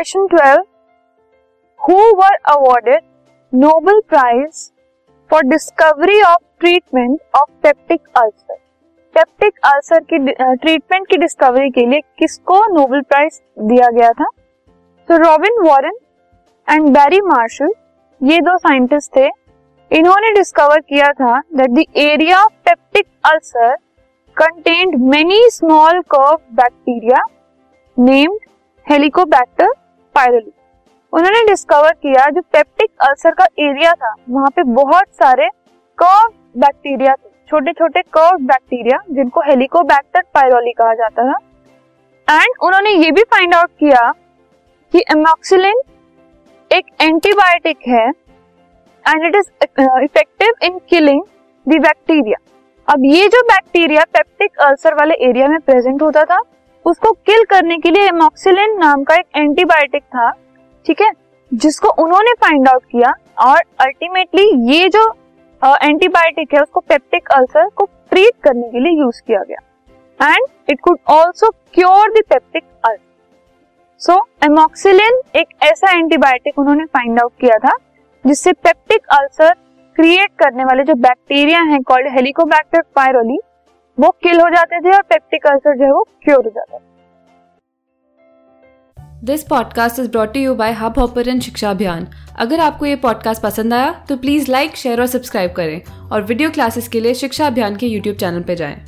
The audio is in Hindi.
Question twelve who were awarded Nobel prize for discovery of treatment of peptic ulcer peptic ulcer की ट्रीटमेंट की डिस्कवरी के लिए किसको नोबेल प्राइज दिया गया था? तो Robin Warren and Barry Marshall ये दो साइंटिस्ट थे। इन्होंने डिस्कवर किया था that the area of peptic ulcer contained many small curve bacteria named Helicobacter pylori उन्होंने डिस्कवर किया जो पेप्टिक अल्सर का एरिया था, वहाँ पे बहुत सारे कर्व बैक्टीरिया थे छोटे छोटे कर्व बैक्टीरिया जिनको हेलिकोबैक्टर पायरोली कहा जाता था। एंड उन्होंने ये भी फाइंड आउट किया कि एमॉक्सिलिन एक एंटीबायोटिक है and it is effective in killing the bacteria अब ये जो बैक्टीरिया पेप्टिक अल्सर वाले एरिया में प्रेजेंट होता था उसको किल करने के लिए एमॉक्सिलिन नाम का एक एंटीबायोटिक था, ठीक है, जिसको उन्होंने फाइंड आउट किया और अल्टीमेटली ये जो एंटीबायोटिक है, उसको पेप्टिक अल्सर को ट्रीट करने के लिए यूज़ किया गया। And it could also cure the peptic ulcer so amoxicillin एक ऐसा एंटीबायोटिक उन्होंने फाइंड आउट किया था, जिससे पेप्टिक अल्सर क्रिएट करने वाले जो बैक्टीरिया हैं कॉल्ड हेलिकोबैक्टर पायरोली वो किल हो जाते थे और पेप्टिक अल्सर जो है वो क्योर हो जाता था। This podcast is brought you by Hubhopper शिक्षा अभियान अगर आपको ये पॉडकास्ट पसंद आया तो प्लीज़ लाइक शेयर और सब्सक्राइब करें। और वीडियो क्लासेस के लिए शिक्षा अभियान के यूट्यूब चैनल पर जाएँ।